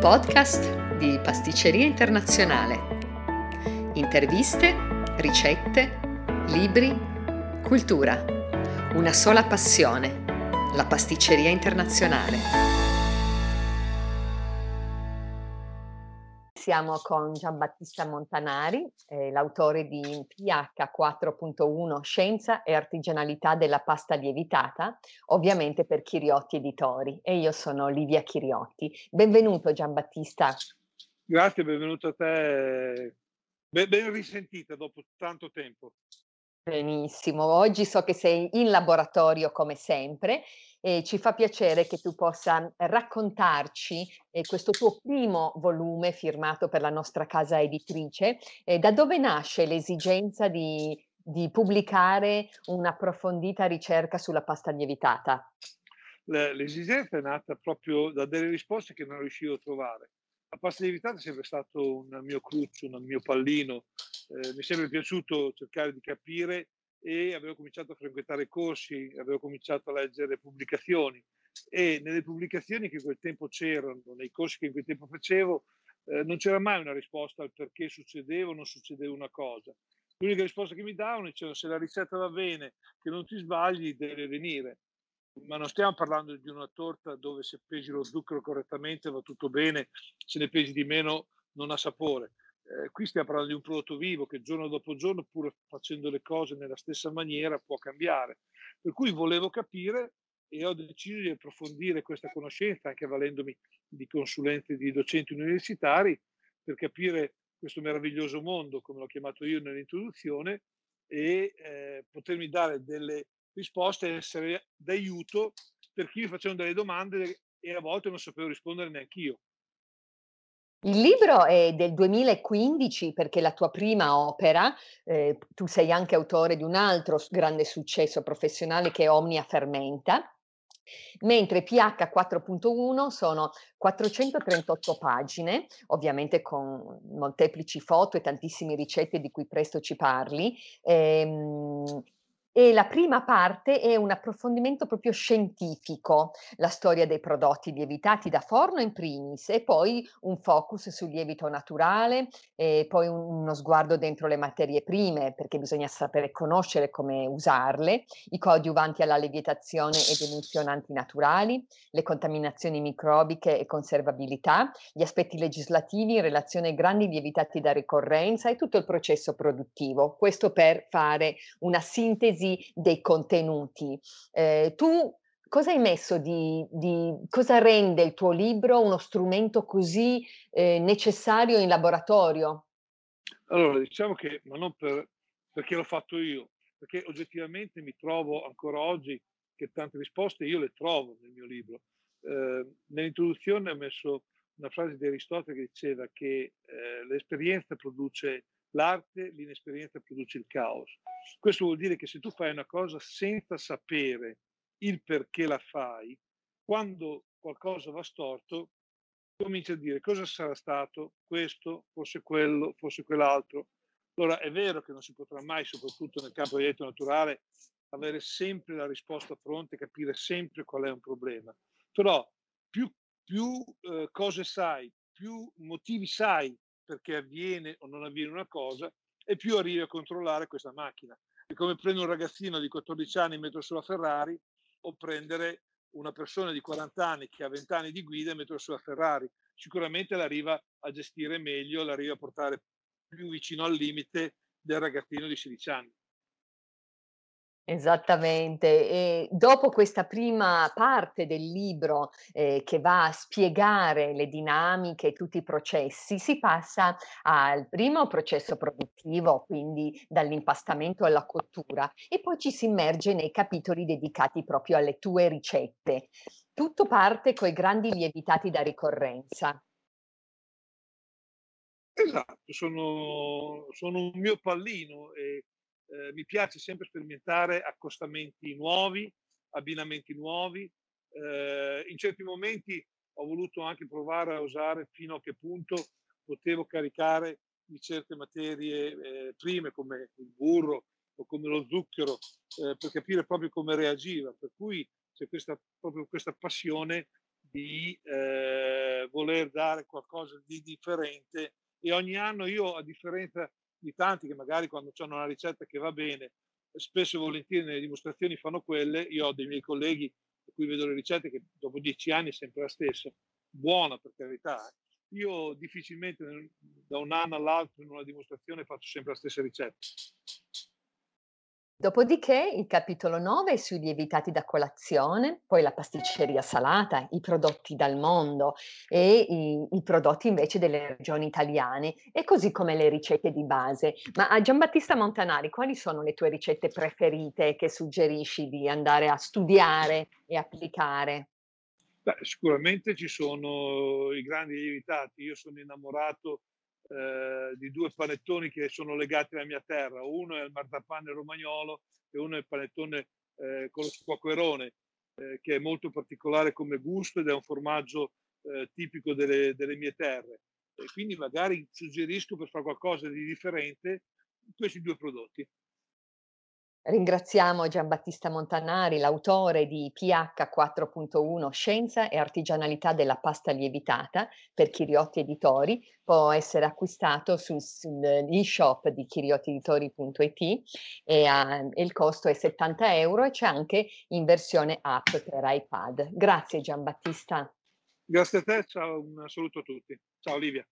podcast di Pasticceria Internazionale. Interviste, ricette, libri, cultura. Una sola passione, la pasticceria internazionale. Siamo con Giambattista Montanari, eh, l'autore di PH 4.1 Scienza e artigianalità della pasta lievitata, ovviamente per Chiriotti Editori e io sono Livia Chiriotti. Benvenuto Giambattista. Grazie, benvenuto a te. Ben, ben risentita dopo tanto tempo. Benissimo, oggi so che sei in laboratorio come sempre e ci fa piacere che tu possa raccontarci eh, questo tuo primo volume firmato per la nostra casa editrice. Eh, da dove nasce l'esigenza di, di pubblicare un'approfondita ricerca sulla pasta lievitata? L'esigenza è nata proprio da delle risposte che non riuscivo a trovare. La pasta lievitata è sempre stato un mio cruccio, un mio pallino. Eh, mi è sempre piaciuto cercare di capire e avevo cominciato a frequentare corsi, avevo cominciato a leggere pubblicazioni e nelle pubblicazioni che in quel tempo c'erano, nei corsi che in quel tempo facevo, eh, non c'era mai una risposta al perché succedeva o non succedeva una cosa. L'unica risposta che mi davano dicevano se la ricetta va bene, che non ti sbagli, deve venire ma non stiamo parlando di una torta dove se pesi lo zucchero correttamente va tutto bene, se ne pesi di meno non ha sapore. Eh, qui stiamo parlando di un prodotto vivo che giorno dopo giorno, pur facendo le cose nella stessa maniera, può cambiare. Per cui volevo capire e ho deciso di approfondire questa conoscenza, anche valendomi di consulenti di docenti universitari, per capire questo meraviglioso mondo, come l'ho chiamato io nell'introduzione, e eh, potermi dare delle risposte e essere d'aiuto per chi mi faceva delle domande e a volte non sapevo rispondere neanche io. Il libro è del 2015 perché la tua prima opera, eh, tu sei anche autore di un altro grande successo professionale che è Omnia Fermenta, mentre PH 4.1 sono 438 pagine, ovviamente con molteplici foto e tantissime ricette di cui presto ci parli. Ehm, e la prima parte è un approfondimento proprio scientifico, la storia dei prodotti lievitati da forno in primis e poi un focus sul lievito naturale e poi uno sguardo dentro le materie prime perché bisogna sapere conoscere come usarle, i coadiuvanti alla lievitazione ed emulsionanti naturali, le contaminazioni microbiche e conservabilità, gli aspetti legislativi in relazione ai grandi lievitati da ricorrenza e tutto il processo produttivo. Questo per fare una sintesi analisi dei contenuti. Eh, tu cosa hai messo di, di, cosa rende il tuo libro uno strumento così eh, necessario in laboratorio? Allora, diciamo che, ma non per, perché l'ho fatto io, perché oggettivamente mi trovo ancora oggi che tante risposte io le trovo nel mio libro. Eh, nell'introduzione ho messo una frase di Aristotele che diceva che eh, l'esperienza produce l'arte, l'inesperienza produce il caos. Questo vuol dire che se tu fai una cosa senza sapere il perché la fai, quando qualcosa va storto, cominci a dire cosa sarà stato questo, forse quello, forse quell'altro. Allora è vero che non si potrà mai, soprattutto nel campo del diritto naturale, avere sempre la risposta pronta e capire sempre qual è un problema. Però più, più eh, cose sai, più motivi sai perché avviene o non avviene una cosa e più arrivi a controllare questa macchina. È come prendere un ragazzino di 14 anni e metterlo sulla Ferrari o prendere una persona di 40 anni che ha 20 anni di guida e metterlo sulla Ferrari. Sicuramente l'arriva a gestire meglio, l'arriva a portare più vicino al limite del ragazzino di 16 anni. Esattamente. E dopo questa prima parte del libro, ehm, che va a spiegare le dinamiche e tutti i processi, si passa al primo processo produttivo, quindi dall'impastamento alla cottura, e poi ci si immerge nei capitoli dedicati proprio alle tue ricette. Tutto parte coi grandi lievitati da ricorrenza. Esatto, sono sono un mio pallino e eh, mi piace sempre sperimentare accostamenti nuovi, abbinamenti nuovi. Eh, in certi momenti ho voluto anche provare a usare fino a che punto potevo caricare di certe materie eh, prime come il burro o come lo zucchero eh, per capire proprio come reagiva. Per cui c'è questa, proprio questa passione di eh, voler dare qualcosa di differente e ogni anno io, a differenza di tanti che magari quando hanno una ricetta che va bene, spesso e volentieri nelle dimostrazioni fanno quelle, io ho dei miei colleghi a cui vedo le ricette che dopo dieci anni è sempre la stessa, buona per carità. Eh. Io difficilmente da un anno all'altro in una dimostrazione faccio sempre la stessa ricetta. Dopodiché il capitolo 9 è sui lievitati da colazione, poi la pasticceria salata, i prodotti dal mondo e i, i prodotti invece delle regioni italiane e così come le ricette di base. Ma a Giambattista Montanari, quali sono le tue ricette preferite che suggerisci di andare a studiare e applicare? Beh, sicuramente ci sono i grandi lievitati. Io sono innamorato eh, di due panettoni che sono legati alla mia terra. Uno è il marzapane romagnolo e uno è il panettone eh, con lo squacquerone, eh, che è molto particolare come gusto ed è un formaggio eh, tipico delle, delle, mie terre. E quindi magari suggerisco per fare qualcosa di differente questi due prodotti. Ringraziamo Giambattista Montanari, l'autore di PH 4.1 Scienza e artigianalità della pasta lievitata per Chiriotti Editori. Può essere acquistato sul, sull'e-shop di chiriottieditori.it e, uh, il costo è 70 euro e c'è anche in versione app per iPad. Grazie Giambattista. Grazie a te, ciao, un saluto a tutti. Ciao Olivia.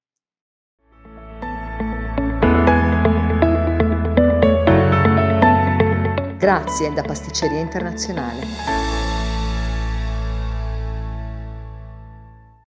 Grazie da Pasticceria Internazionale.